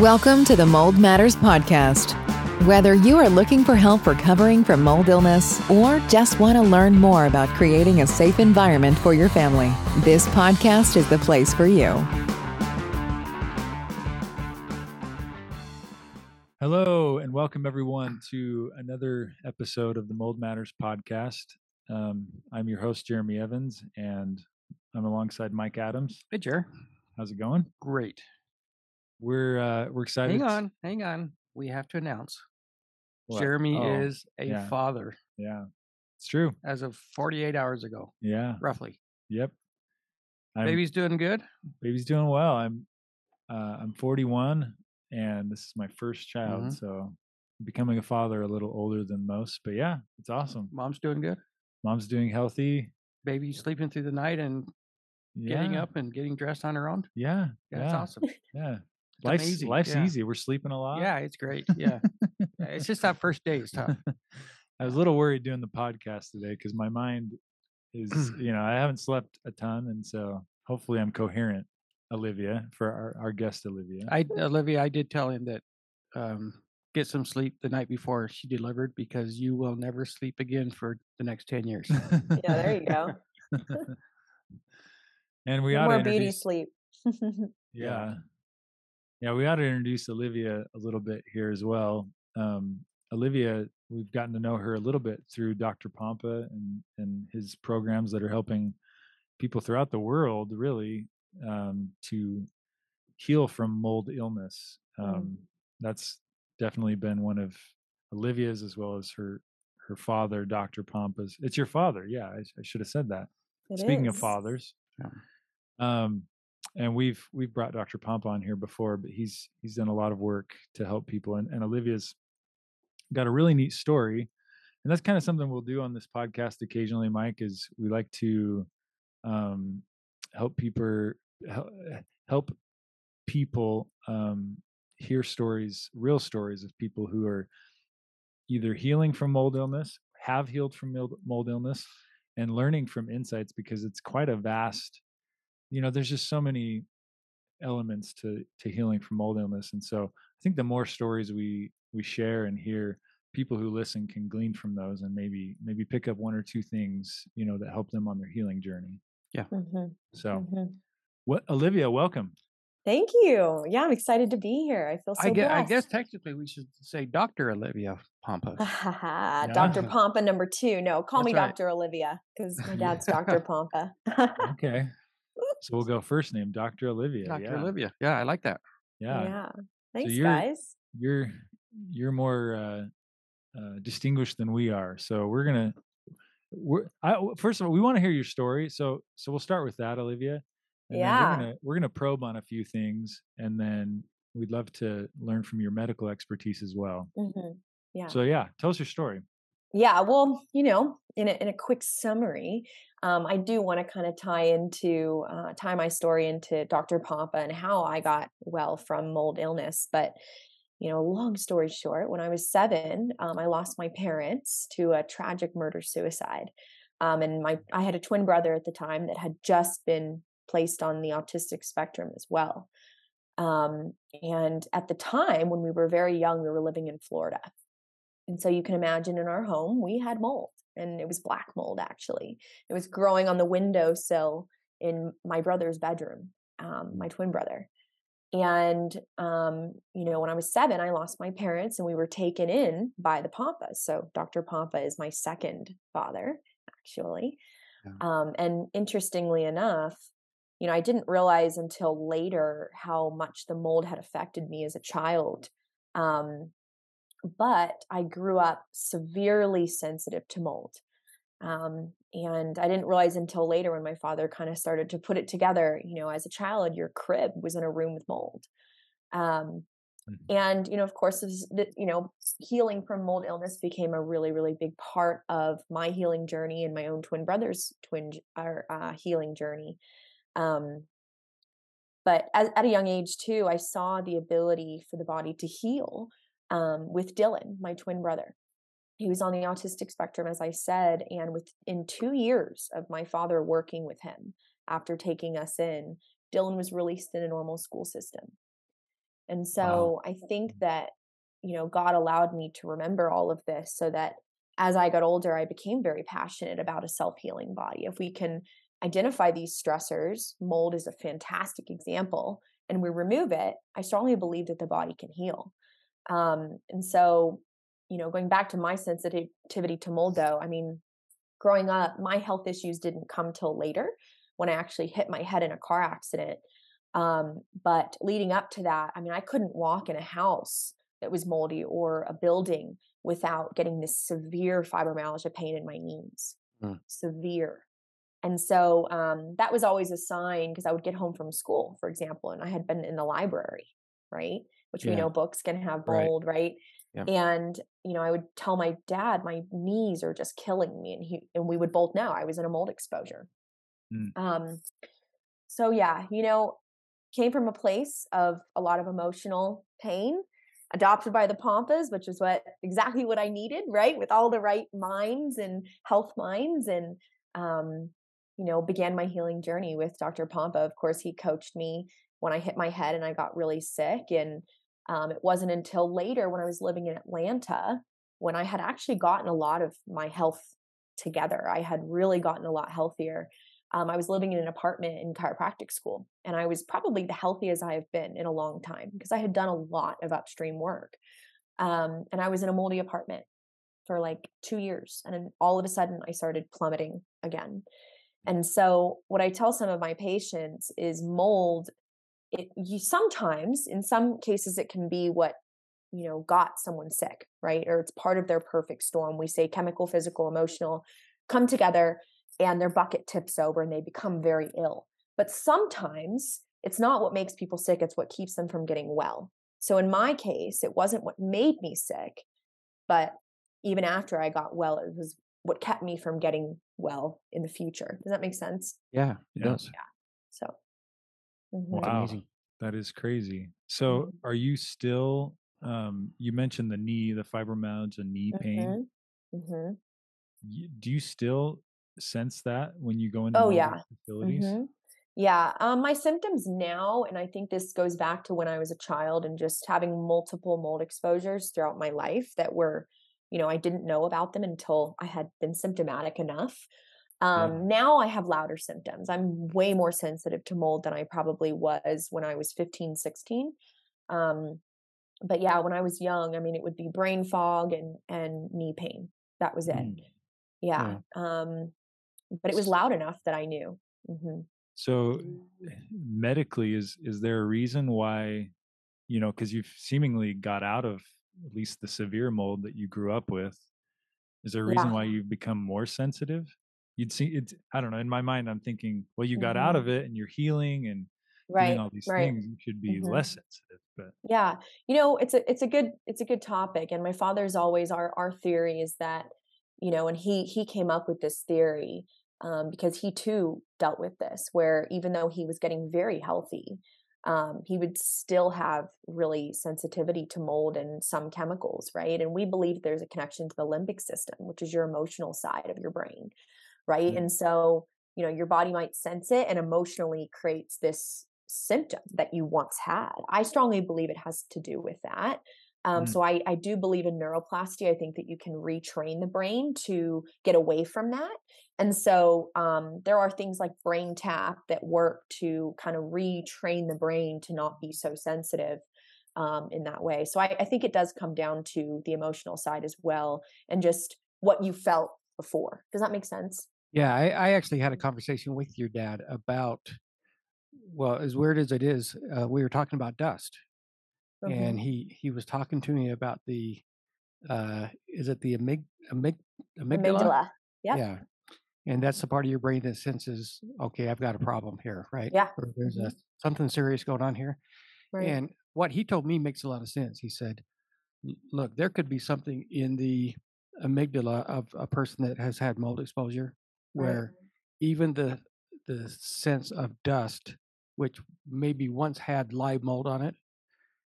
Welcome to the Mold Matters Podcast. Whether you are looking for help recovering from mold illness or just want to learn more about creating a safe environment for your family, this podcast is the place for you. Hello, and welcome everyone to another episode of the Mold Matters podcast. Um, I'm your host, Jeremy Evans, and I'm alongside Mike Adams. Hey, Jer. How's it going? Great. We're uh, we're excited. Hang on, hang on. We have to announce What? Jeremy Oh, is a yeah. father Yeah, it's true. as of 48 hours ago, Yeah. roughly. Yep. I'm, Baby's doing good. baby's doing well. I'm uh, I'm 41, and this is my first child, Mhm. so becoming a father a little older than most. But yeah, it's awesome. Mom's doing good. Mom's doing healthy. Baby sleeping through the night and getting up and getting dressed on her own. Yeah. Yeah, Yeah. awesome. Yeah. It's Life's amazing. life's yeah. easy. We're sleeping a lot. Yeah, it's great. Yeah. Yeah, it's just that first day is tough. I was a little worried doing the podcast today because my mind is, you know, I haven't slept a ton, and so hopefully I'm coherent. Olivia, for our, our guest Olivia. I Olivia, I did tell him that um, get some sleep the night before she delivered because you will never sleep again for the next 10 years. Yeah, there you go. and we No ought to more beauty sleep. yeah, yeah, we ought to introduce Olivia a little bit here as well. Um, Olivia, we've gotten to know her a little bit through Dr. Pompa and and his programs that are helping people throughout the world really um, to heal from mold illness. Mm. Um, That's definitely been one of Olivia's as well as her her father, Dr. Pompa's. It's your father, yeah. I, I should have said that. It Speaking of fathers, Yeah. um, and we've we've brought Dr. Pompa on here before, but he's he's done a lot of work to help people, and, and Olivia's got a really neat story, and that's kind of something we'll do on this podcast occasionally. Mike is we like to um, help people help, help people um, hear stories, real stories of people who are either healing from mold illness, have healed from mold illness, and learning from insights because it's quite a vast you know there's just so many elements to to healing from mold illness and so i think the more stories we we share and hear people who listen can glean from those and maybe maybe pick up one or two things you know that help them on their healing journey Mhm, so mhm. what olivia welcome Thank you. Yeah, I'm excited to be here. I feel so I, guess, I guess technically we should say Dr. Olivia Pompa. Dr. Pompa number two. No, call me right. Dr. Olivia because my dad's Dr. Pompa. okay so we'll go first name dr olivia Dr. yeah Olivia. Yeah, I like that. yeah, yeah. Thanks, you're- guys. you're you're more uh, uh, distinguished than we are. So we're gonna. We're I, w- first of all, we want to hear your story. So so we'll start with that, Olivia. And Yeah. We're gonna we're gonna probe on a few things, and then we'd love to learn from your medical expertise as well. Mhm, Yeah. So yeah, tell us your story. Yeah, well, you know, in a, in a quick summary, um, I do want to kind of tie into uh, tie my story into Dr. Pompa and how I got well from mold illness. But you know, long story short, when I was seven, um, I lost my parents to a tragic murder suicide, um, and my I had a twin brother at the time that had just been placed on the autistic spectrum as well. Um, and at the time, when we were very young, we were living in Florida. And so you can imagine in our home, we had mold, and it was black mold actually. It was growing on the windowsill in my brother's bedroom, um, my twin brother. And, um, you know, when I was seven, I lost my parents and we were taken in by the Pompas. So Dr. Pompa is my second father, actually. Yeah. Um, and interestingly enough, you know, I didn't realize until later how much the mold had affected me as a child. Um, but I grew up severely sensitive to mold. Um, and I didn't realize until later when my father kind of started to put it together, you know, as a child, your crib was in a room with mold. Um, Mhm. and, you know, of course, this, you know, healing from mold illness became a really, really big part of my healing journey and my own twin brother's twin or, uh, healing journey. Um, but as, at a young age too, I saw the ability for the body to heal um, with Dylan, my twin brother. He was on the autistic spectrum, as I said, and within two years of my father working with him after taking us in, Dylan was released in a normal school system. And so I think that, you know, God allowed me to remember all of this so that as I got older, I became very passionate about a self healing body. If we can identify these stressors, mold is a fantastic example, and we remove it, I strongly believe that the body can heal. Um, and so, you know, going back to my sensitivity to mold, though, I mean, growing up, my health issues didn't come till later when I actually hit my head in a car accident. Um, but leading up to that, I mean, I couldn't walk in a house that was moldy or a building without getting this severe fibromyalgia pain in my knees. Mm. Severe. And so um, that was always a sign because I would get home from school, for example, and I had been in the library, right? Which yeah. we know books can have mold, right? right? Yep. And you know, I would tell my dad my knees are just killing me, and he and we would both know I was in a mold exposure. Mm. Um, so yeah, you know, came from a place of a lot of emotional pain, adopted by the Pompas, which is what exactly what I needed, right? With all the right minds and health minds, and um, you know, began my healing journey with Dr. Pompa. Of course, he coached me when I hit my head and I got really sick. And um, it wasn't until later when I was living in Atlanta when I had actually gotten a lot of my health together. I had really gotten a lot healthier. Um, I was living in an apartment in chiropractic school, and I was probably the healthiest I have been in a long time because I had done a lot of upstream work. Um, and I was in a moldy apartment for like two years, and then all of a sudden I started plummeting again. And so, what I tell some of my patients is mold. It you sometimes, in some cases, it can be what you know got someone sick, right? Or it's part of their perfect storm. We say chemical, physical, emotional come together, and their bucket tips over, and they become very ill. But sometimes it's not what makes people sick; it's what keeps them from getting well. So in my case, it wasn't what made me sick, but even after I got well, it was what kept me from getting well in the future. Does that make sense? Yeah, it does. Yeah. So. Wow, amazing. that is crazy. So mm-hmm. are you still um you mentioned the knee, the fibromyalgia knee pain. Mm-hmm. mm-hmm. do you still sense that when you go into oh yeah facilities? Mm-hmm. Yeah, um, my symptoms now, and I think this goes back to when I was a child and just having multiple mold exposures throughout my life that were you know, I didn't know about them until I had been symptomatic enough. Um, yeah. Now I have louder symptoms. I'm way more sensitive to mold than I probably was when I was 15, 16. Um, but yeah, when I was young, I mean, it would be brain fog and and knee pain. That was it. Mm. Yeah. yeah. Um, but it was loud enough that I knew. Mm-hmm. So, medically, is is there a reason why, you know, because you've seemingly got out of at least the severe mold that you grew up with is there a reason yeah. why you've become more sensitive you'd see it i don't know in my mind i'm thinking well you got mm-hmm. out of it and you're healing and right, doing all these right. things you should be mm-hmm. less sensitive but yeah you know it's a it's a good it's a good topic and my father's always our our theory is that you know and he he came up with this theory um, because he too dealt with this where even though he was getting very healthy um, he would still have really sensitivity to mold and some chemicals, right? And we believe there's a connection to the limbic system, which is your emotional side of your brain, right? Mm-hmm. And so, you know, your body might sense it and emotionally creates this symptom that you once had. I strongly believe it has to do with that. Um, mm. So I, I do believe in neuroplasty. I think that you can retrain the brain to get away from that. And so um, there are things like brain tap that work to kind of retrain the brain to not be so sensitive um, in that way. So I, I think it does come down to the emotional side as well and just what you felt before. Does that make sense? Yeah, I, I actually had a conversation with your dad about, well, as weird as it is, uh, we were talking about dust mm-hmm. and he he was talking to me about the uh is it the amyg, amyg, amygdala? amygdala. Yep. Yeah. And that's the part of your brain that senses, okay, I've got a problem here, right? Yeah. Or there's mm-hmm. a something serious going on here. Right. And what he told me makes a lot of sense. He said, look, there could be something in the amygdala of a person that has had mold exposure where right. even the the sense of dust, which maybe once had live mold on it,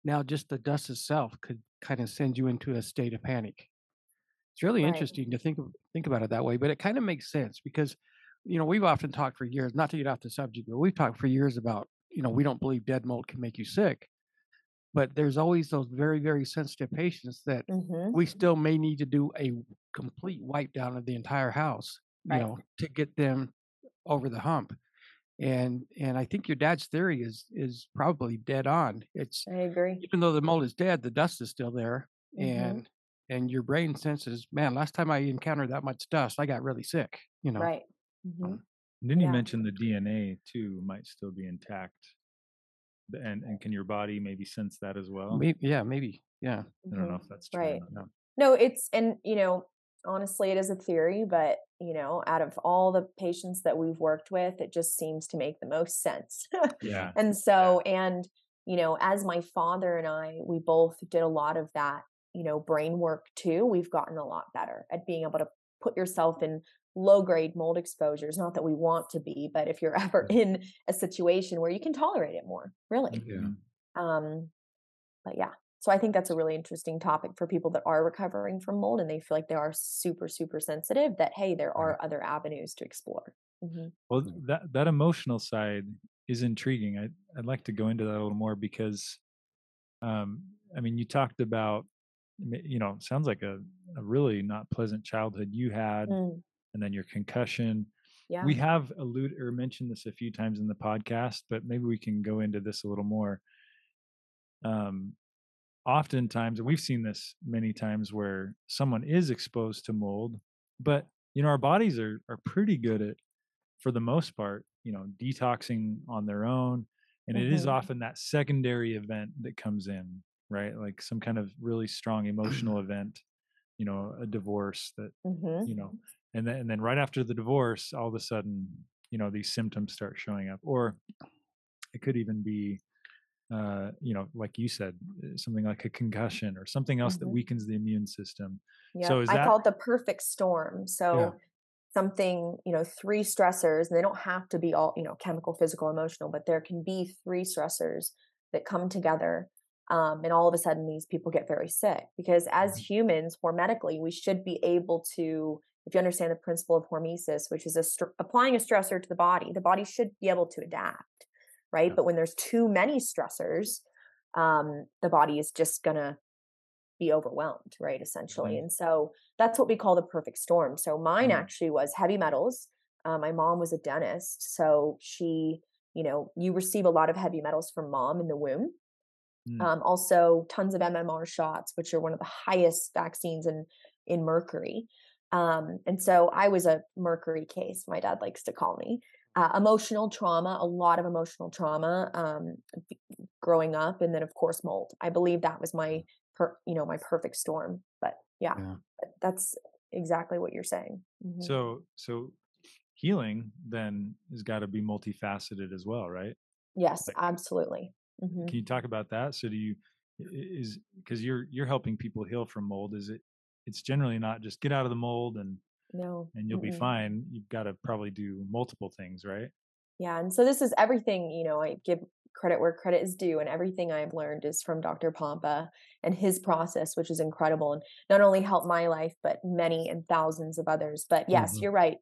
now, just the dust itself could kind of send you into a state of panic. It's really right. interesting to think think about it that way, but it kind of makes sense because, you know, we've often talked for years, not to get off the subject, but we've talked for years about, you know, we don't believe dead mold can make you sick. but there's always those very very sensitive patients that Mhm. we still may need to do a complete wipe down of the entire house you Right. know to get them over the hump and and i think your dad's theory is is probably dead on it's I agree. even though the mold is dead the dust is still there Mhm. and and your brain senses man last time i encountered that much dust i got really sick you know Right. Mhm. Then you Yeah. mentioned the DNA too might still be intact, and and can your body maybe sense that as well? maybe, yeah maybe yeah I don't know Mhm. if that's true. Right. Or not. No, it's and you know, honestly, it is a theory, but you know, out of all the patients that we've worked with, it just seems to make the most sense. Yeah. and so, and you know, as my father and I, we both did a lot of that, you know, brain work too. We've gotten a lot better at being able to put yourself in low grade mold exposures. Not that we want to be, but if you're ever in a situation where you can tolerate it more, really. Mhm. Um, but yeah, so I think that's a really interesting topic for people that are recovering from mold and they feel like they are super, super sensitive. That hey, there are other avenues to explore. Mhm. Well, that that emotional side is intriguing. I I'd like to go into that a little more because, um, I mean, you talked about, you know, sounds like a, a really not pleasant childhood you had, Mm, and then your concussion. yeah. We have alluded or mentioned this a few times in the podcast, but maybe we can go into this a little more. Um, oftentimes, and we've seen this many times, where someone is exposed to mold, but you know, our bodies are are pretty good at, for the most part, you know, detoxing on their own, and it is Mhm. often that secondary event that comes in, right? Like some kind of really strong emotional event, you know, a divorce that Mhm. you know and then and then right after the divorce all of a sudden you know these symptoms start showing up or it could even be uh you know like you said uh, something like a concussion or something else that Mhm. weakens the immune system Yeah, so is I that- call it the perfect storm. So something, you know, three stressors, and they don't have to be all, you know, chemical, physical, emotional, but there can be three stressors that come together. Um, and all of a sudden these people get very sick because as Mhm. humans, hormetically, we should be able to, if you understand the principle of hormesis, which is a str- applying a stressor to the body, the body should be able to adapt, right? Yeah. But when there's too many stressors, um, the body is just gonna be overwhelmed, right? Essentially. Mhm. And so that's what we call the perfect storm. So mine Mm. actually was heavy metals. Uh, my mom was a dentist. So she, you know, you receive a lot of heavy metals from mom in the womb. Mm. Um, also, tons of MMR shots, which are one of the highest vaccines in in mercury. Um, and so I was a mercury case. My dad likes to call me. Uh, emotional trauma, a lot of emotional trauma um, growing up, and then of course mold. I believe that was my, per, you know, my perfect storm. But yeah, Yeah. th- that's exactly what you're saying. Mhm. so so healing then has got to be multifaceted as well right yes, like- absolutely. Mhm. can you talk about that so do you is because you're you're helping people heal from mold is it it's generally not just get out of the mold and No, and you'll be mm-mm. fine you've got to probably do multiple things right Yeah, and so this is everything, you know, I give credit where credit is due, and everything I've learned is from Dr. Pompa and his process, which is incredible, and not only helped my life, but many and thousands of others. But yes, Mhm. you're right.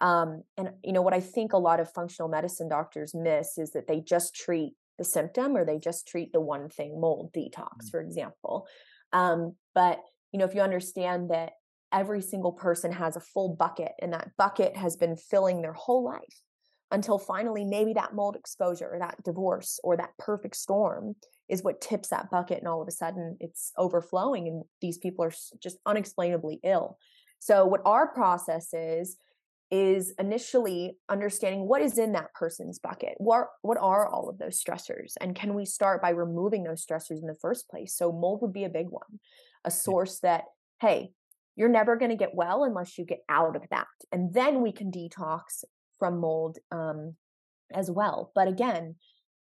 Um, and you know what I think a lot of functional medicine doctors miss is that they just treat the symptom or they just treat the one thing, mold detox, Mm. for example. Um, but you know, if you understand that every single person has a full bucket, and that bucket has been filling their whole life until finally maybe that mold exposure or that divorce or that perfect storm is what tips that bucket and all of a sudden it's overflowing and these people are just unexplainably ill. So what our process is is initially understanding what is in that person's bucket. What what are all of those stressors and can we start by removing those stressors in the first place? So mold would be a big one. A source that hey you're never going to get well unless you get out of that and then we can detox from mold um, as well. But again,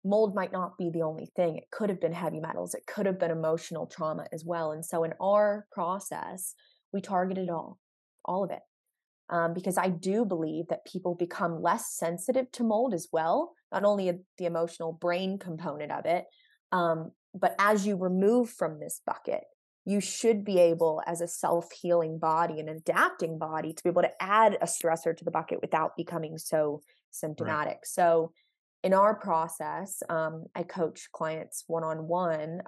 mold might not be the only thing. It could have been heavy metals, it could have been emotional trauma as well. And so in our process, we target it all, all of it. Um, because I do believe that people become less sensitive to mold as well, not only the emotional brain component of it, um, but as you remove from this bucket, you should be able, as a self healing body and adapting body, to be able to add a stressor to the bucket without becoming so symptomatic. So, in our process, um, I coach clients one on one.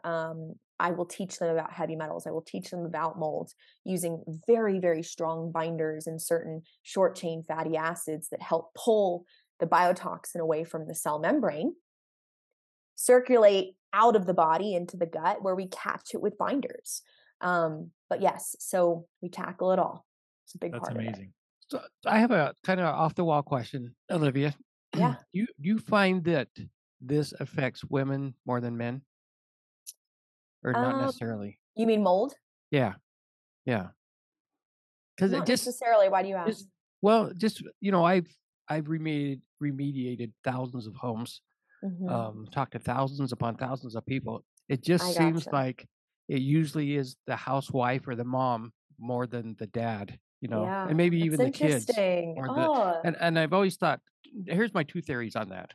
I will teach them about heavy metals. I will teach them about molds using very, very strong binders and certain short chain fatty acids that help pull the biotoxin away from the cell membrane, circulate out of the body into the gut where we catch it with binders. Um, but yes, so we tackle it all. It's a big That's part amazing. So I have a kind of off the wall question, Olivia. Yeah. you you find that this affects women more than men, or not Um, necessarily? You mean mold? Yeah, yeah. Because it Not just necessarily. Why do you ask? just well, just you know, I've I've remediated remediated thousands of homes, Mhm. um, talked to thousands upon thousands of people. It just I seems gotcha. like it usually is the housewife or the mom more than the dad, you know, yeah, and maybe that's even the kids. or the- oh, And and I've always thought, here's my two theories on that.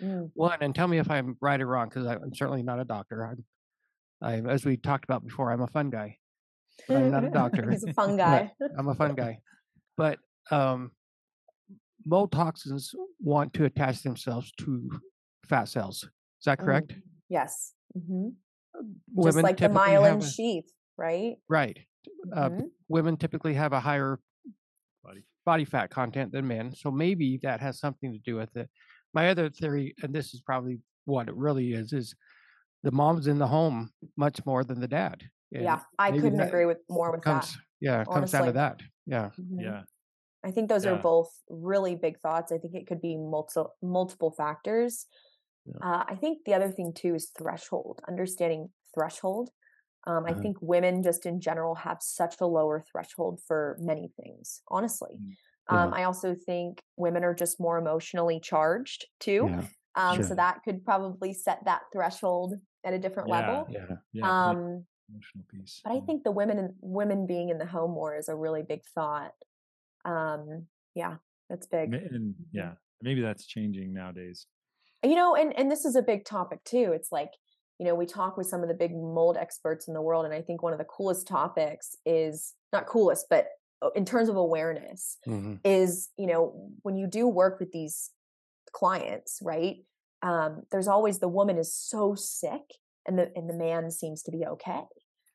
mm, One, and tell me if I'm right or wrong, because I'm certainly not a doctor. I'm, I, as we talked about before, I'm a fun guy. I'm not a doctor. He's a fun guy. I'm a fun guy. But um, mold toxins want to attach themselves to fat cells. Is that correct? Mm, yes. hmm Just Women like the myelin a- sheath, right? right. Uh, Mhm. Women typically have a higher Body. body fat content than men. So maybe that has something to do with it. My other theory, and this is probably what it really is, is the mom's in the home much more than the dad. And yeah, I couldn't agree with more with comes, that. yeah, it comes down to that. Yeah. Mhm. Yeah. I think those are both really big thoughts. I think it could be multiple multiple factors. Yeah. Uh, I think the other thing too is threshold, understanding threshold. Um, I Mhm. think women just in general have such a lower threshold for many things, honestly. Mm. Yeah. Um, I also think women are just more emotionally charged too. Yeah. Um, sure. So that could probably set that threshold at a different level. Yeah. Yeah. Um, emotional piece. but I think the women and women being in the home more is a really big thought. Um, yeah, that's big. And Mhm. yeah, maybe that's changing nowadays. You know, and and this is a big topic too. It's like, you know, we talk with some of the big mold experts in the world, and I think one of the coolest topics is not coolest, but uh, in terms of awareness, Mhm. is you know when you do work with these clients, right? Um, there's always the woman is so sick, and the and the man seems to be okay.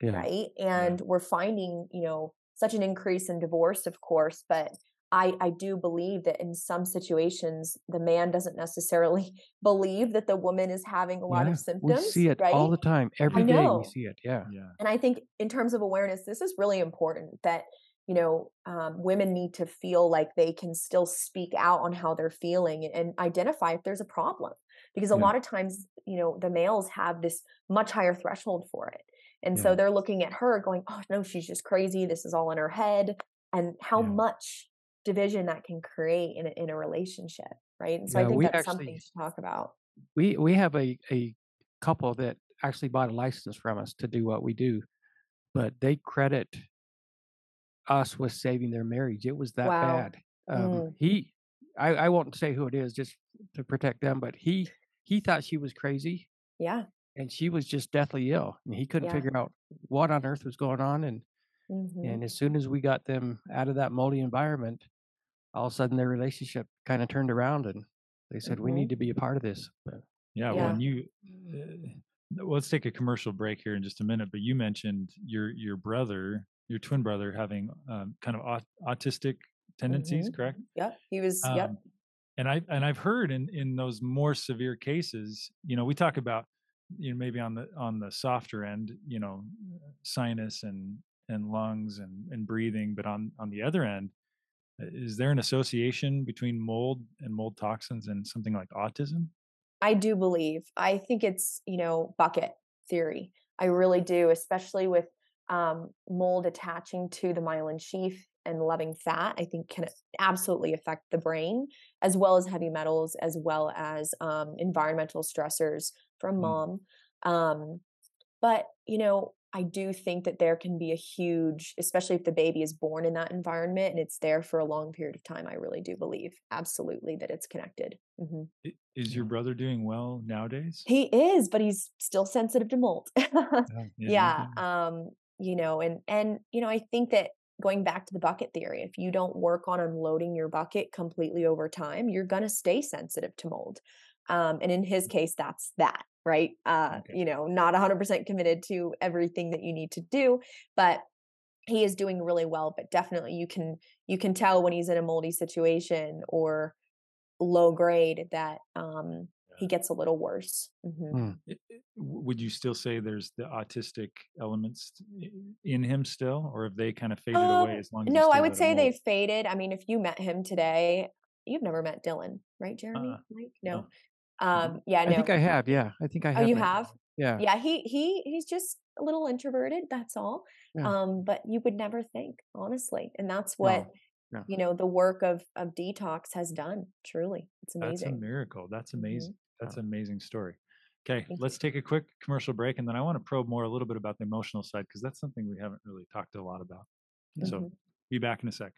Yeah. right and we're finding you know such an increase in divorce of course but i i do believe that in some situations the man doesn't necessarily believe that the woman is having a lot Yeah, of symptoms We see it right all the time. Every day know. we see it. Yeah. Yeah. and i think in terms of awareness this is really important that you know um, women need to feel like they can still speak out on how they're feeling and identify if there's a problem because a Yeah. lot of times you know the males have this much higher threshold for it and Yeah. so they're looking at her going oh no she's just crazy this is all in her head and how Yeah. much division that can create in a, in a relationship right and so Yeah, i think that's something to talk about We we have a a couple that actually bought a license from us to do what we do, but they credit us with saving their marriage. It was that Wow. bad. Um, Mm. He, I, I won't say who it is just to protect them, but he he thought she was crazy yeah and she was just deathly ill, and he couldn't Yeah. figure out what on earth was going on. And Mhm. and as soon as we got them out of that moldy environment, all of a sudden their relationship kind of turned around, and they said, "We Mhm. need to be a part of this." Yeah, Yeah. well, and you uh, well, let's take a commercial break here in just a minute. But you mentioned your your brother, your twin brother, having um, kind of aut- autistic tendencies, Mhm. correct? Yeah. he was yep Um, and I and I've heard in in those more severe cases, you know, we talk about you know maybe on the on the softer end, you know, sinus and and lungs and and breathing, but on on the other end, is there an association between mold and mold toxins and something like autism? I do believe. I think it's, you know, bucket theory. I really do, especially with um, mold attaching to the myelin sheath and loving fat. I think can absolutely affect the brain as well as heavy metals, as well as um, environmental stressors from Mm. mom. Um, but you know, I do think that there can be a huge, especially if the baby is born in that environment and it's there for a long period of time. I really do believe absolutely that it's connected. hmm Is your brother doing well nowadays? he is, but he's still sensitive to mold. Yeah, yeah. okay. Um, you know, and and you know, I think that going back to the bucket theory, if you don't work on unloading your bucket completely over time, you're gonna stay sensitive to mold. Um, and in his case, that's that, right? Uh, okay. You know, not 100% committed to everything that you need to do, but he is doing really well. But definitely, you can you can tell when he's in a moldy situation or low grade that um, he gets a little worse. Mm-hmm. Hmm. Would you still say there's the autistic elements in him still, or have they kind of faded um, away as long as No, I would say they've faded. I mean, if you met him today, you've never met Dylan, right, Jeremy? Uh, Mike? No. no. Um, yeah, no. I think I have. Yeah, I think I have. Oh, you have? Yeah. Yeah, he he he's just a little introverted. That's all. Yeah. Um, but you would never think, honestly, and that's what. No. Yeah. you know the work of of detox has done truly it's amazing that's a miracle that's amazing mm-hmm. that's an amazing story okay let's take a quick commercial break and then i want to probe more a little bit about the emotional side because that's something we haven't really talked a lot about mm-hmm. so be back in a sec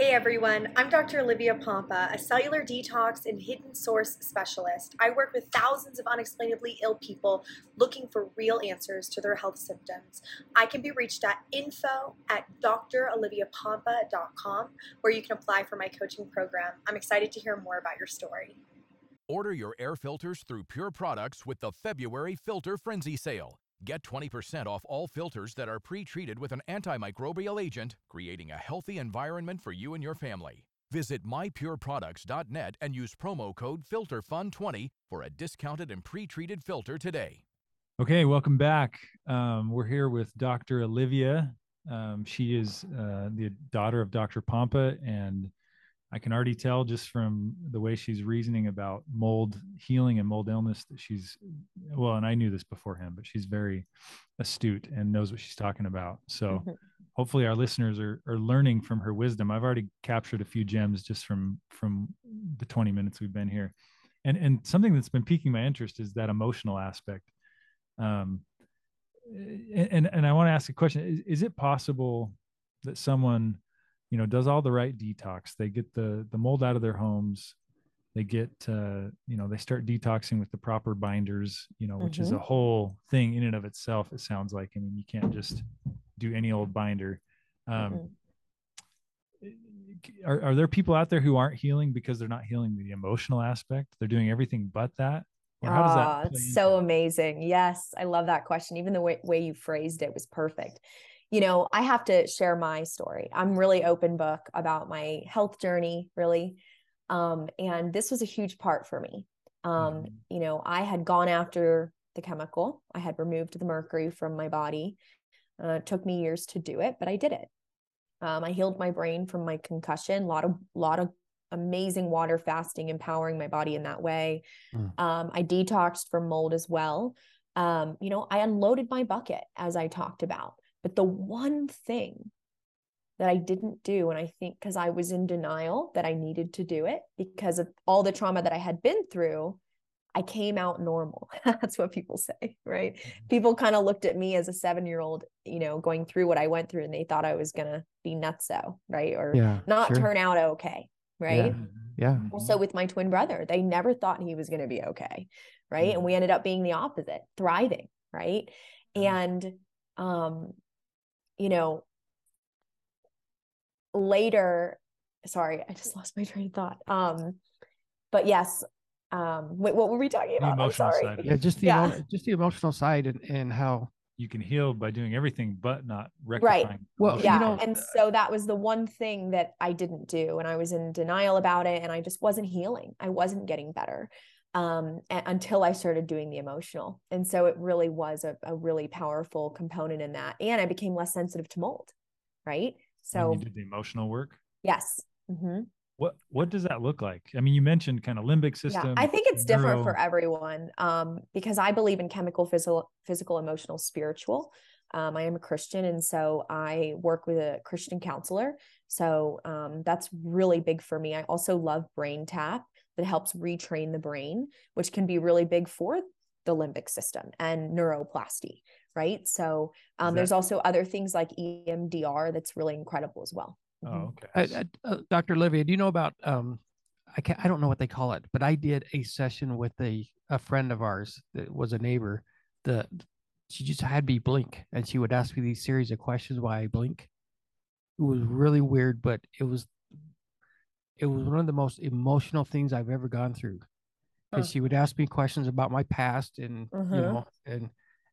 Hey everyone, I'm Dr. Olivia Pompa, a cellular detox and hidden source specialist. I work with thousands of unexplainably ill people looking for real answers to their health symptoms. I can be reached at info at droliviapompa.com where you can apply for my coaching program. I'm excited to hear more about your story. Order your air filters through Pure Products with the February Filter Frenzy Sale. Get 20% off all filters that are pre treated with an antimicrobial agent, creating a healthy environment for you and your family. Visit mypureproducts.net and use promo code FILTERFUN20 for a discounted and pre treated filter today. Okay, welcome back. Um, we're here with Dr. Olivia. Um, she is uh, the daughter of Dr. Pompa and I can already tell just from the way she's reasoning about mold healing and mold illness that she's well, and I knew this beforehand, but she's very astute and knows what she's talking about. So mm-hmm. hopefully our listeners are are learning from her wisdom. I've already captured a few gems just from from the 20 minutes we've been here. And and something that's been piquing my interest is that emotional aspect. Um and and I want to ask a question. Is, is it possible that someone you know does all the right detox. They get the the mold out of their homes. They get uh, you know they start detoxing with the proper binders you know which mm-hmm. is a whole thing in and of itself it sounds like. I mean you can't just do any old binder. Um, mm-hmm. are, are there people out there who aren't healing because they're not healing the emotional aspect? They're doing everything but that? Or how does that oh, so amazing. Yes i love that question. Even the way, way you phrased it was perfect you know, I have to share my story. I'm really open book about my health journey, really. Um, and this was a huge part for me. Um, mm-hmm. You know, I had gone after the chemical, I had removed the mercury from my body. Uh, it took me years to do it, but I did it. Um, I healed my brain from my concussion. A lot of, lot of amazing water fasting, empowering my body in that way. Mm. Um, I detoxed from mold as well. Um, you know, I unloaded my bucket as I talked about. But the one thing that I didn't do, and I think because I was in denial that I needed to do it because of all the trauma that I had been through, I came out normal. That's what people say, right? Mm-hmm. People kind of looked at me as a seven year old, you know, going through what I went through and they thought I was going to be nutso, right? Or yeah, not sure. turn out okay, right? Yeah. yeah. Also, with my twin brother, they never thought he was going to be okay, right? Mm-hmm. And we ended up being the opposite, thriving, right? Mm-hmm. And um, you know, later, sorry, I just lost my train of thought. Um, but yes, um, wait, what were we talking about? The emotional side. Yeah, just the yeah. Emo- just the emotional side and, and how you can heal by doing everything but not rectifying. Right. Well, yeah. You know, and so that was the one thing that I didn't do. And I was in denial about it and I just wasn't healing. I wasn't getting better um, until I started doing the emotional. And so it really was a, a, really powerful component in that. And I became less sensitive to mold. Right. So you did the emotional work. Yes. Mm-hmm. What what does that look like? I mean, you mentioned kind of limbic system. Yeah, I think it's neuro... different for everyone um, because I believe in chemical, physical, physical, emotional, spiritual. Um, I am a Christian, and so I work with a Christian counselor. So um, that's really big for me. I also love Brain Tap that helps retrain the brain, which can be really big for the limbic system and neuroplasty, right? So um, that- there's also other things like EMDR that's really incredible as well. Oh, okay. Uh, uh, Dr. Olivia, do you know about? Um, I can't, I don't know what they call it, but I did a session with a a friend of ours that was a neighbor. The she just had me blink, and she would ask me these series of questions why I blink. It was really weird, but it was it was one of the most emotional things I've ever gone through. because Huh. she would ask me questions about my past and you Mhm. know and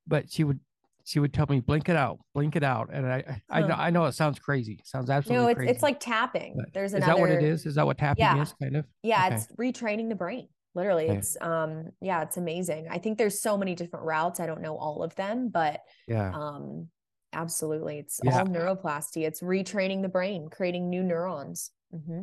but she would she would tell me blink it out blink it out and i I- know Huh. i know it sounds crazy sounds absolutely no, it's crazy it's like tapping. There's is that what it is is that what tapping Yeah. is kind of Yeah, Okay. it's retraining the brain. Literally, Okay. it's um, yeah, it's amazing. I think there's so many different routes. I don't know all of them, but yeah um, absolutely, it's Yeah. all neuroplasty. It's retraining the brain, creating new neurons. hmm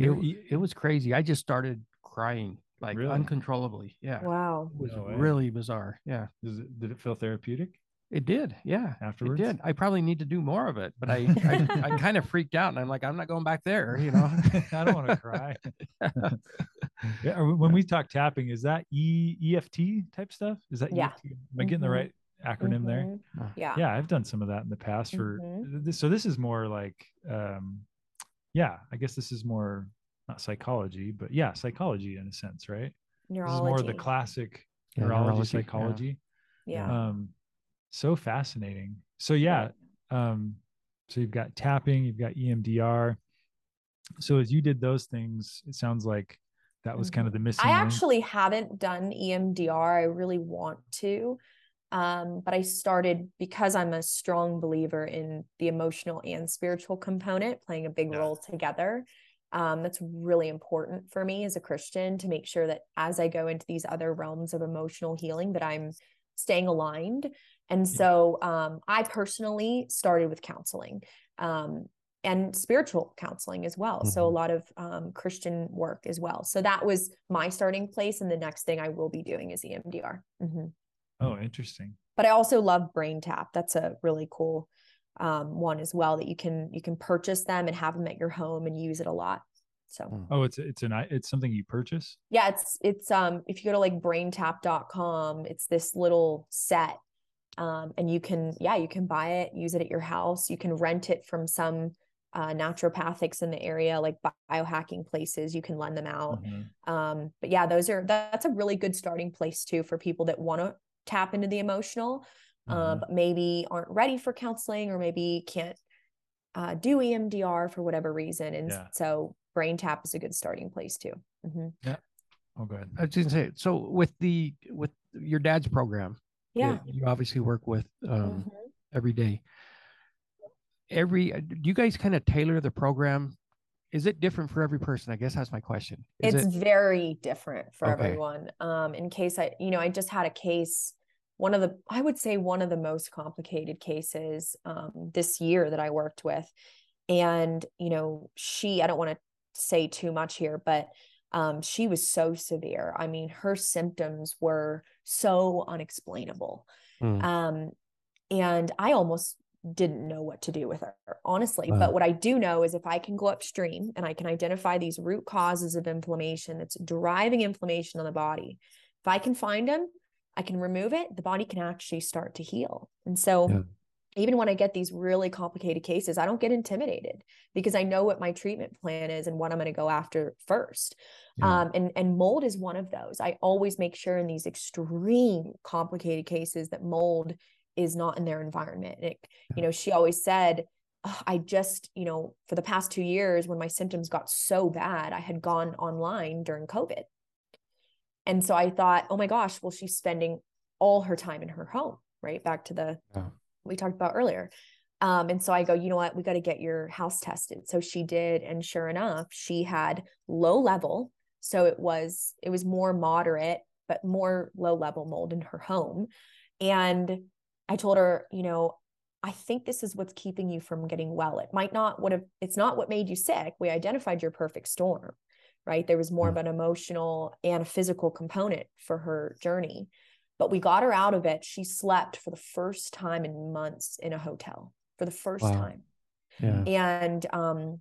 it, it was crazy i just started crying like Really? uncontrollably yeah Wow. it was No really bizarre yeah Does it, did it feel therapeutic it did yeah afterwards? It did. I probably need to do more of it, but I I, I kind of freaked out, and I'm like, I'm not going back there. You know. I don't want to cry. yeah, when we talk tapping, is that E EFT type stuff? Is that Yeah. EFT? Am I getting the Mhm. right acronym there? Mhm. Uh, Yeah. Yeah, I've done some of that in the past for Mhm. this, so this is more like um yeah, I guess this is more not psychology, but yeah, psychology in a sense, right? This is Neurology. more the classic Yeah, neurology, neurology, psychology. Yeah. Um so fascinating. So yeah, um so you've got tapping, you've got EMDR. So as you did those things, it sounds like that was kind of the missing Mm-hmm. I link. actually haven't done E EMDR. I really want to. Um, but I started because I'm a strong believer in the emotional and spiritual component playing a big Yeah. role together. Um, that's really important for me as a Christian to make sure that as I go into these other realms of emotional healing, that I'm staying aligned. And Yeah. so um, I personally started with counseling. Um, and spiritual counseling as well. So a Mhm. lot of um, Christian work as well. So that was my starting place, and the next thing I will be doing is EMDR. Mhm. Oh, interesting. But I also love Brain Tap. That's a really cool um, one as well that you can you can purchase them and have them at your home and use it a lot. So Mm. Oh, it's it's an it's something you purchase. yeah, it's it's um if you go to like braintap.com, it's this little set. Um, and you can, yeah, you can buy it, use it at your house. You can rent it from some uh, naturopathics in the area, like biohacking places. You can lend them out. Mhm. Um, but yeah, those are that's a really good starting place too for people that want to tap into the emotional, uh, Mhm. but maybe aren't ready for counseling or maybe can't uh, do EMDR for whatever reason. And Yeah. so Brain Tap is a good starting place too. Mhm. Yeah. Oh, go ahead. I was just gonna say, so with the with your dad's program, Yeah. you obviously work with um, Mhm. every day. Every do you guys kind of tailor the program? Is it different for every person? I guess that's my question. Is it's it very different for Okay. everyone um in case i you know i just had a case one of the i would say one of the most complicated cases um this year that i worked with and you know she i don't want to say too much here but um she was so severe i mean her symptoms were so unexplainable Mm. um and i almost didn't know what to do with her honestly Wow. but what i do know is if i can go upstream and i can identify these root causes of inflammation that's driving inflammation on the body if i can find them i can remove it the body can actually start to heal and so Yeah. even when i get these really complicated cases i don't get intimidated because i know what my treatment plan is and what i'm going to go after first Yeah. um, and and mold is one of those i always make sure in these extreme complicated cases that mold is not in their environment. It, you know she always said "Ugh, i just you know for the past two years when my symptoms got so bad i had gone online during covid. And so i thought oh my gosh well she's spending all her time in her home right? Back to the we talked about earlier. Um, and so I go, you know what, we got to get your house tested. So she did, and sure enough, she had low level. So it was it was more moderate, but more low level mold in her home. And I told her, you know, I think this is what's keeping you from getting well. It might not what have. It's not what made you sick. We identified your perfect storm, right? There was more of an emotional and a physical component for her journey but we got her out of it. She slept for the first time in months in a hotel for the first Wow. time. yeah. And, um,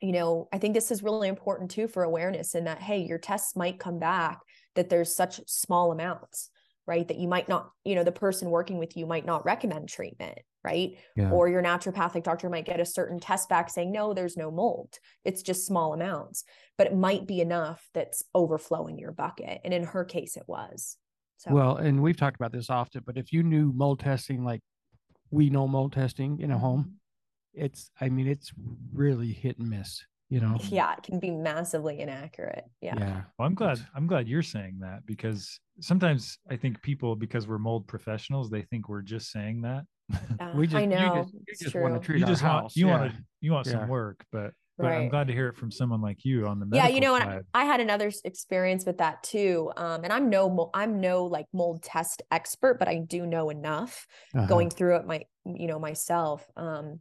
you know, I think this is really important too for awareness in that, hey, your tests might come back that there's such small amounts, right? That you might not, you know, the person working with you might not recommend treatment, right? Yeah. Or your naturopathic doctor might get a certain test back saying, no, there's no mold. It's just small amounts, but it might be enough that's overflowing your bucket. And in her case, it was. So, Well, and we've talked about this often, but if you knew mold testing like we know mold testing in a home, mm-hmm. it's I mean it's really hit and miss. You know. Yeah, it can be massively inaccurate. Yeah. Yeah. Well, I'm glad I'm glad you're saying that because sometimes I think people because we're mold professionals, they think we're just saying that. Yeah, We just, I know. you just, you just want to treat you our just want you yeah. want to you want Yeah. some work, but but I'm glad to hear it from someone like you on the yeah you know and. I, I had another experience with that too um and i'm no mo- i'm no like mold test expert but i do know enough Uh-huh. going through it my you know myself um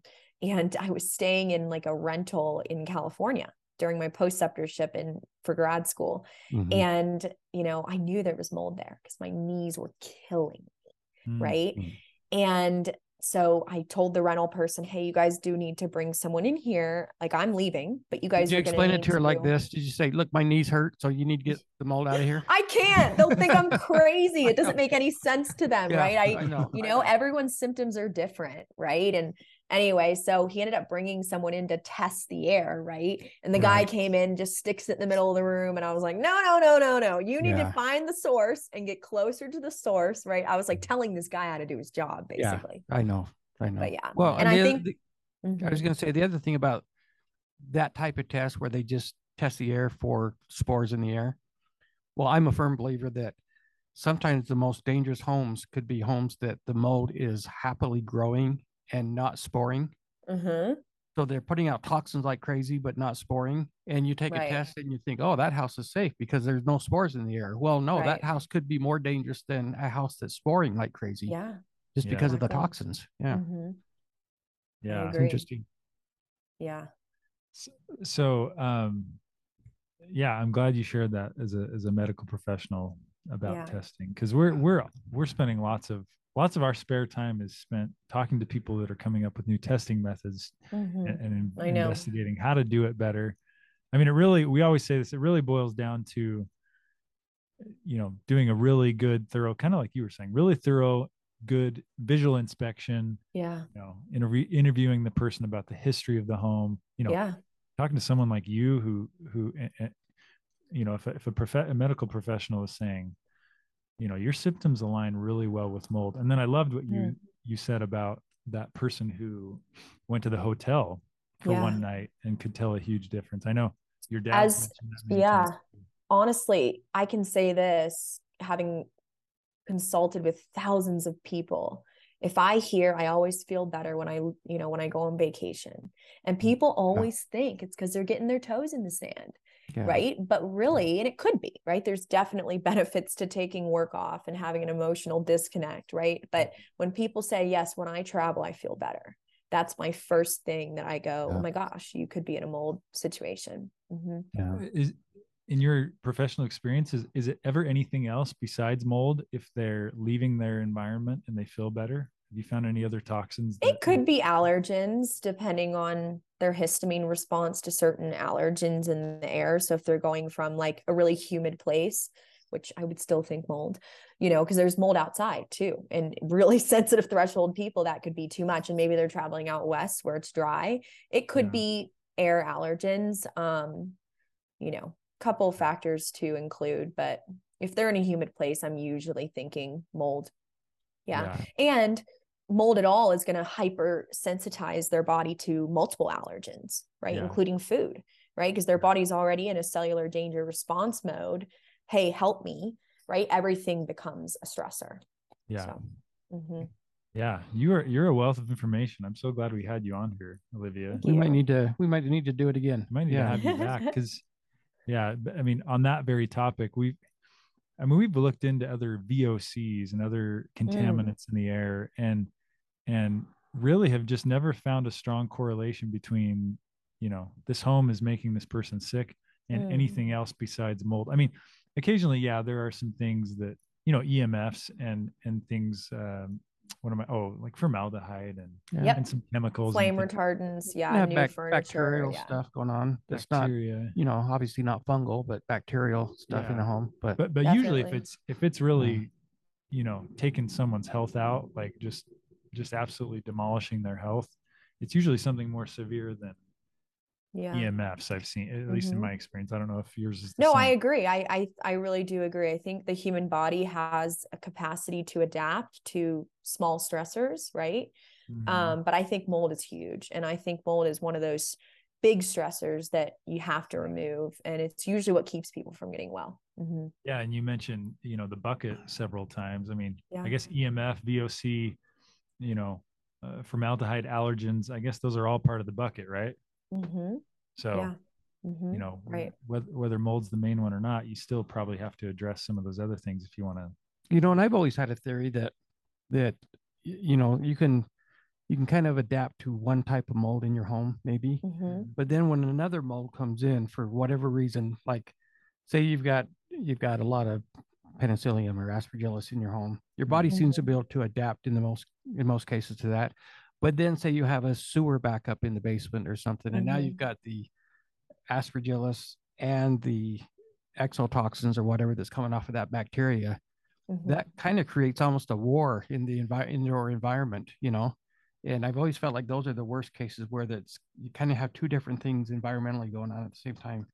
and i was staying in like a rental in california during my postceptorship in for grad school Mhm. and you know i knew there was mold there because my knees were killing me Mm. right Mm. and so i told the rental person hey you guys do need to bring someone in here like i'm leaving but you guys Did you explain it to her like do- this? Did you say, "Look, my knees hurt, so you need to get the mold out of here"? I can't. They'll think I'm crazy. It doesn't make any sense to them, Yeah, right? I, I know. you I know, everyone's symptoms are different, right? And anyway, so he ended up bringing someone in to test the air, right? And the guy came in, just sticks it in the middle of the room, and I was like, no, no, no, no, no. You need Yeah. to find the source and get closer to the source, right? I was like telling this guy how to do his job, Yeah. basically. I know. I know. But yeah, Well, and the I think the- I was Mhm. going to say the other thing about that type of test where they just test the air for spores in the air. Well, I'm a firm believer that sometimes the most dangerous homes could be homes that the mold is happily growing and not sporing. Mhm. So they're putting out toxins like crazy, but not sporing. And you take Right. a test and you think, oh, that house is safe because there's no spores in the air. Well, no, Right. that house could be more dangerous than a house that's sporing like crazy yeah, just Yeah. because of the toxins. Yeah. Mhm. yeah. It's interesting. yeah, So um yeah, I'm glad you shared that as a as a medical professional about Yeah. testing because we're we're we're spending lots of lots of our spare time is spent talking to people that are coming up with new testing methods Mhm. and, and in- investigating how to do it better. I mean, it really, we always say this, it really boils down to, you know, doing a really good, thorough, kind of like you were saying, really thorough, good visual inspection, yeah, you know, interview, interviewing the person about the history of the home, you know, yeah, talking to someone like you who, who, eh, eh, you know, if, a- if a, prof- a medical professional is saying, you know, your symptoms align really well with mold. And then I loved what you, Mm. you said about that person who went to the hotel for Yeah. one night and could tell a huge difference. I know your dad. As- yeah. honestly, I can say this having consulted with thousands of people. If I hear, I always feel better when I, you know, when I go on vacation. And people always think it's because they're getting their toes in the sand, Yeah. right? But really, and it could be, right? There's definitely benefits to taking work off and having an emotional disconnect, right? But when people say, yes, when I travel, I feel better. That's my first thing that I go, Yeah. oh my gosh, you could be in a mold situation. hmm Yeah. Is in your professional experience, is, is it ever anything else besides mold if they're leaving their environment and they feel better? Have you found any other toxins? It could be allergens depending on their histamine response to certain allergens in the air. So if they're going from like a really humid place, which I would still think mold, you know, because there's mold outside too. And really sensitive threshold people, that could be too much. And maybe they're traveling out west where it's dry. It could Yeah. be air allergens. Um, you know, couple factors to include, but if they're in a humid place, I'm usually thinking mold. yeah and mold at all is going to hyper sensitize their body to multiple allergens right Yeah. including food right because their body's already in a cellular danger response mode hey help me right everything becomes a stressor Yeah. so, mhm. Yeah. You are, you're a wealth of information. I'm so glad we had you on here, Olivia. Thank We might need to we might need to do it again. I might need yeah. to have you back because, yeah, I mean, on that very topic, we've, I mean, we've looked into other VOCs and other contaminants in the air, and and really have just never found a strong correlation between, you know, this home is making this person sick and Mm. anything else besides mold. I mean, occasionally, yeah, there are some things that you know, EMFs and and things. Um, what am I? Oh, like formaldehyde and Yeah. Yep. and some chemicals, flame retardants yeah, Yeah, new bac- furniture bacterial yeah. stuff going on. That's not, you know, obviously not fungal, but bacterial stuff in the home. But, but but usually if it's if it's really you know taking someone's health out like just just absolutely demolishing their health it's usually something more severe than yeah emfs i've seen at least in Mhm. my experience i don't know if yours is the No, I agree. I, I I really do agree. I think the human body has a capacity to adapt to small stressors, right? Mhm. Um, but I think mold is huge, and I think mold is one of those big stressors that you have to remove and it's usually what keeps people from getting well mm-hmm. yeah and you mentioned you know the bucket several times i mean yeah. i guess emf voc you know uh, formaldehyde allergens i guess those are all part of the bucket right mm-hmm. so yeah. Mm-hmm. you know right whether, whether mold's the main one or not you still probably have to address some of those other things if you want to you know and i've always had a theory that that you know you can you can kind of adapt to one type of mold in your home maybe mm-hmm. but then when another mold comes in for whatever reason like say you've got you've got a lot of penicillium or aspergillus in your home your body mm-hmm. seems to be able to adapt in the most in most cases to that but then say you have a sewer backup in the basement or something and now you've mm-hmm. got the aspergillus and the exotoxins or whatever that's coming off of that bacteria mm-hmm. that kind of creates almost a war in the envi- in your environment you know and i've always felt like those are the worst cases where that's you kind of have two different things environmentally going on at the same time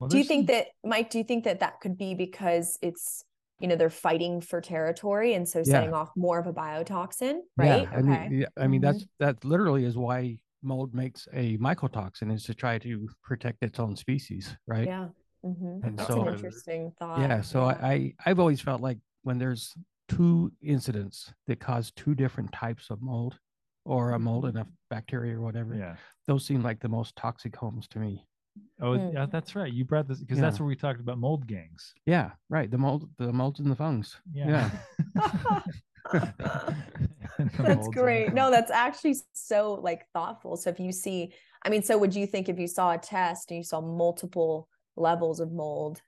well, do you think that mike do you think that that could be because it's you know they're fighting for territory and so setting yeah. off more of a biotoxin right yeah, okay. i mean yeah, i mean mm-hmm. that's that literally is why mold makes a mycotoxin is to try to protect its own species right yeah mm-hmm. and that's so an interesting thought yeah so yeah. I, I i've always felt like when there's two incidents that cause two different types of mold or a mold and a bacteria or whatever. Yeah. Those seem like the most toxic homes to me. Oh, mm. yeah, that's right. You brought this because yeah. that's where we talked about mold gangs. Yeah, right. The mold, the molds and the fungs. Yeah. yeah. that's great. No, that's actually so like thoughtful. So if you see, I mean, so would you think if you saw a test and you saw multiple levels of mold,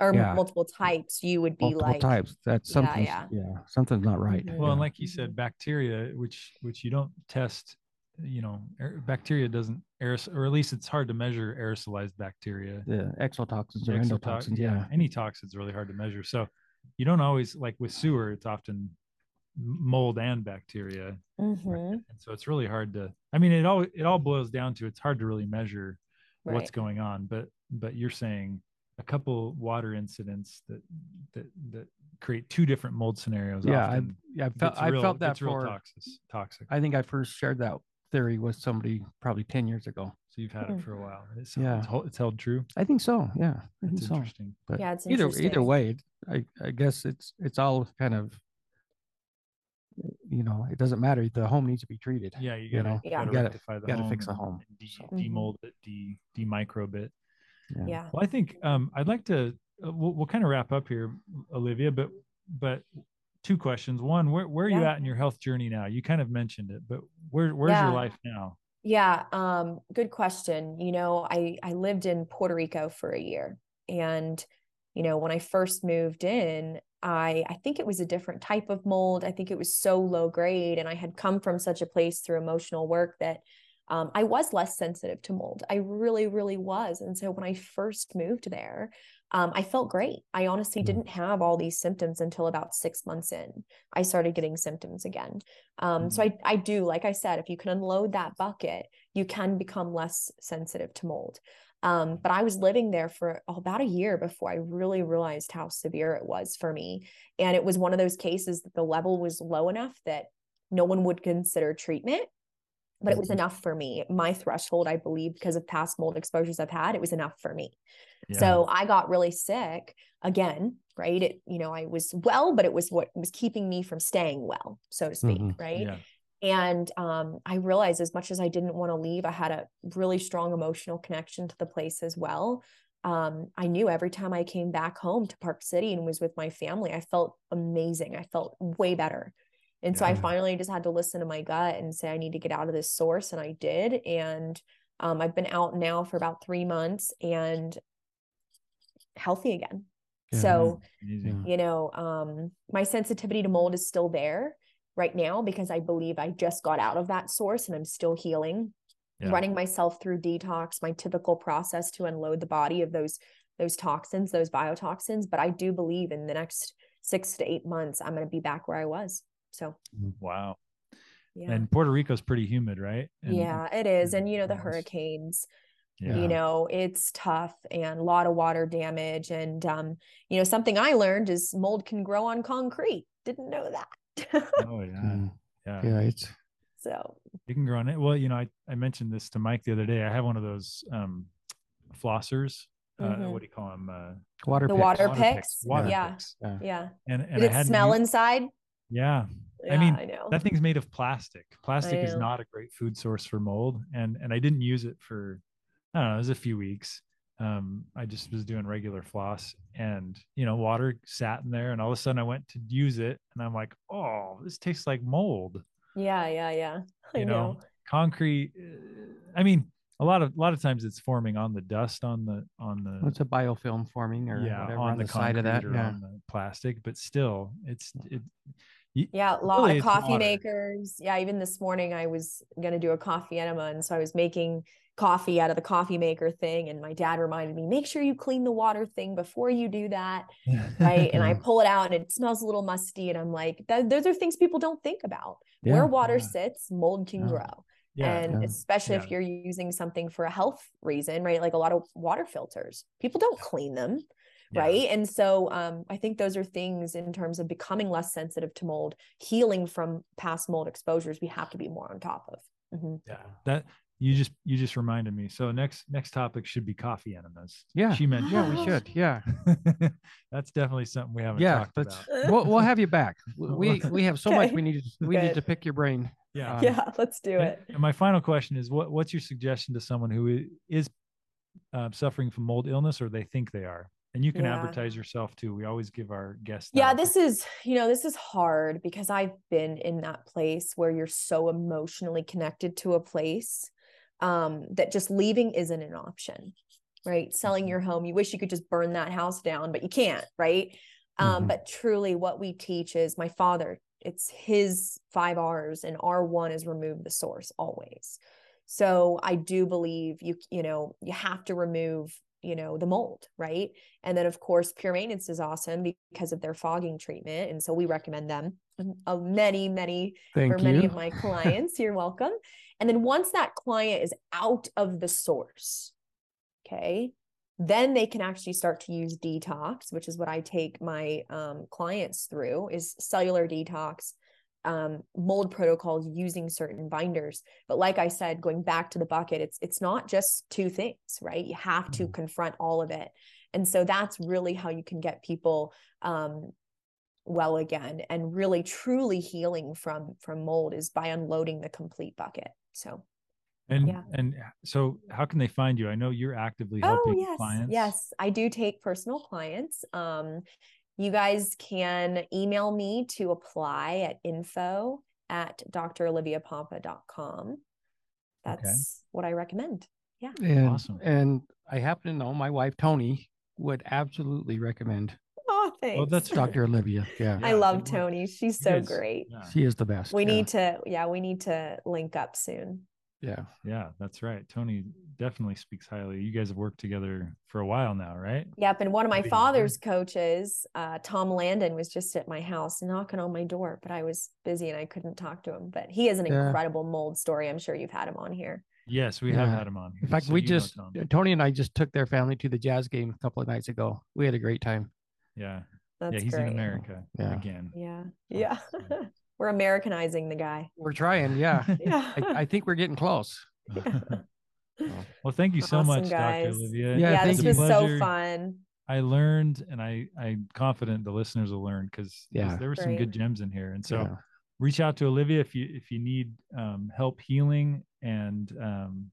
or yeah. multiple types, you would be multiple like types. That's something. Yeah, yeah. yeah, something's not right. Well, and like you said, bacteria, which which you don't test. You know, bacteria doesn't aerosol, or at least it's hard to measure aerosolized bacteria. The exotoxins or endotoxins. Yeah, any toxins really hard to measure. So you don't always like with sewer. It's often mold and bacteria, mm-hmm. and so it's really hard to. I mean, it all it all boils down to it's hard to really measure right. what's going on. But but you're saying a couple water incidents that that that create two different mold scenarios. Yeah, I, yeah, I felt, I felt that for toxic. Toxic. I think I first shared that theory with somebody probably ten years ago. So you've had it for a while. It's, yeah, it's, it's held true. I think so. Yeah, I think so. interesting. But yeah, it's either either way, I I guess it's it's all kind of you know, it doesn't matter. The home needs to be treated. Yeah, you gotta, you gotta, you gotta, gotta fix the home. De, demold it, de, demicrobe it. Yeah. yeah. Well, I think um, I'd like to. Uh, we'll, we'll kind of wrap up here, Olivia. But but two questions. One, where where are yeah. you at in your health journey now? You kind of mentioned it, but where where's yeah. your life now? Yeah, um, good question. You know, I I lived in Puerto Rico for a year, and you know, when I first moved in, I I think it was a different type of mold. I think it was so low grade, and I had come from such a place through emotional work that um, I was less sensitive to mold. I really, really was. And so when I first moved there, um, I felt great. I honestly mm. didn't have all these symptoms until about six months in. I started getting symptoms again. Um, mm-hmm. So I, I do, like I said, if you can unload that bucket, you can become less sensitive to mold. Um, but I was living there for about a year before I really realized how severe it was for me. And it was one of those cases that the level was low enough that no one would consider treatment but it was enough for me. My threshold, I believe, because of past mold exposures I've had, it was enough for me. Yeah. So I got really sick again, right? It, you know, I was well, but it was what was keeping me from staying well, so to speak, mm-hmm. right? Yeah. And um, I realized as much as I didn't want to leave, I had a really strong emotional connection to the place as well. Um, I knew every time I came back home to Park City and was with my family, I felt amazing. I felt way better and yeah. so I finally just had to listen to my gut and say, I need to get out of this source. And I did. And um, I've been out now for about three months and healthy again. Yeah, so, you know, um, my sensitivity to mold is still there right now because I believe I just got out of that source and I'm still healing. Yeah. Running myself through detox, my typical process to unload the body of those those toxins, those biotoxins. But I do believe in the next six to eight months, I'm going to be back where I was. So, mm, wow. Yeah. And Puerto Rico's pretty humid, right? And, yeah, it is. And, you know, the hurricanes, yeah. you know, it's tough and a lot of water damage. And, um, you know, something I learned is mold can grow on concrete. Didn't know that. oh, yeah. Mm. Yeah. Yeah. It's, So you can grow on it. Well, you know, I, I mentioned this to Mike the other day. I have one of those um, flossers. Uh, Mhm. what do you call them? Uh, Water the picks. water, water picks. Water yeah. picks. Yeah. Yeah. And, and Did it hadn't smell used- inside? Yeah. Yeah, mean, I know. That thing's made of plastic. Plastic is not a great food source for mold. And and I didn't use it for I don't know, it was a few weeks. Um, I just was doing regular floss and you know, water sat in there and all of a sudden I went to use it and I'm like, oh, this tastes like mold. yeah, yeah, yeah. I You know, know. concrete. uh, I mean, a lot of a lot of times it's forming on the dust on the on the It's a biofilm forming or yeah whatever on, on, the, the, side of that. or Yeah. on the plastic, but still, it's it. Yeah, a lot really of coffee water. makers. Yeah, even this morning I was gonna do a coffee enema, and so I was making coffee out of the coffee maker thing. And my dad reminded me, make sure you clean the water thing before you do that, right? and I pull it out, and it smells a little musty, and I'm like, those are things people don't think about. Where water Yeah. sits, mold can Yeah. grow. yeah, and Yeah. especially Yeah. if you're using something for a health reason right like a lot of water filters people don't clean them yeah. right and so um, i think those are things in terms of becoming less sensitive to mold healing from past mold exposures we have to be more on top of Mhm. Yeah, that you just you just reminded me. So next next topic should be coffee enemas. Yeah, she mentioned. Yeah, we should. Yeah. That's definitely something we haven't Yeah. talked about. we'll, we'll have you back. We we have so much we need to we need to pick your brain. Yeah. Um, yeah let's do it And my final question is, what what's your suggestion to someone who is uh, suffering from mold illness, or they think they are? And you can Yeah. advertise yourself too. We always give our guests. yeah this is you know this is hard because i've been in that place where you're so emotionally connected to a place um that just leaving isn't an option right selling Mhm. your home you wish you could just burn that house down but you can't right um Mhm. but truly what we teach is my father it's his five r's and r1 is remove the source always so i do believe you you know you have to remove you know the mold right and then of course pure maintenance is awesome because of their fogging treatment and so we recommend them uh, many many Thank for you. many of my clients you're welcome and then once that client is out of the source okay then they can actually start to use detox which is what i take my um, clients through is cellular detox um, mold protocols using certain binders. But like i said going back to the bucket it's it's not just two things right? You have to confront all of it. And so that's really how you can get people um, well again and really truly healing from from mold is by unloading the complete bucket. So And Yeah. and so how can they find you? I know you're actively oh helping yes. clients. yes. I do take personal clients um you guys can email me to apply at info at droliviapompa.com that's what i recommend And, Awesome. And I happen to know my wife Tony would absolutely recommend oh, oh thanks Well, that's Dr. Olivia. Yeah. i love tony she's so guys- great Yeah. She is the best. we yeah. need to yeah we need to link up soon Yeah. Yeah, that's right. Tony definitely speaks highly. You guys have worked together for a while now, right? Yep. And one of my Maybe. father's coaches, uh, Tom Landon, was just at my house knocking on my door, but I was busy and I couldn't talk to him. But he has an Yeah. incredible mold story. I'm sure you've had him on here. Yes, we have Yeah. had him on. In fact, so we just Tony and I just took their family to the jazz game a couple of nights ago. We had a great time. yeah, That's yeah, he's great. in America Yeah. again. Yeah. Yeah. so- We're Americanizing the guy. We're trying. Yeah. Yeah. I, I think we're getting close. well, thank you so Awesome, much, guys. Dr. Olivia. Yeah, yeah, thank this you. was so Pleasure. fun. I learned, and I I'm confident the listeners will learn because Yeah. there were some good gems in here. And so Yeah. reach out to Olivia if you if you need um, help healing, and um,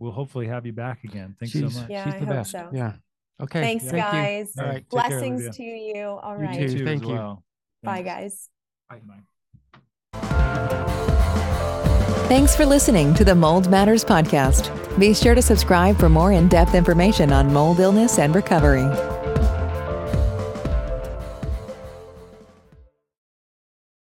we'll hopefully have you back again. Thanks she's, so much. Yeah, she's I the hope best. so. Yeah. Okay. Thanks, thank guys. All right. Take care, Blessings to you. All right. You too, too. Thank as you. well. Bye, Thanks. guys. Bye. Thanks for listening to the Mold Matters podcast. Be sure to subscribe for more in depth information on mold illness and recovery.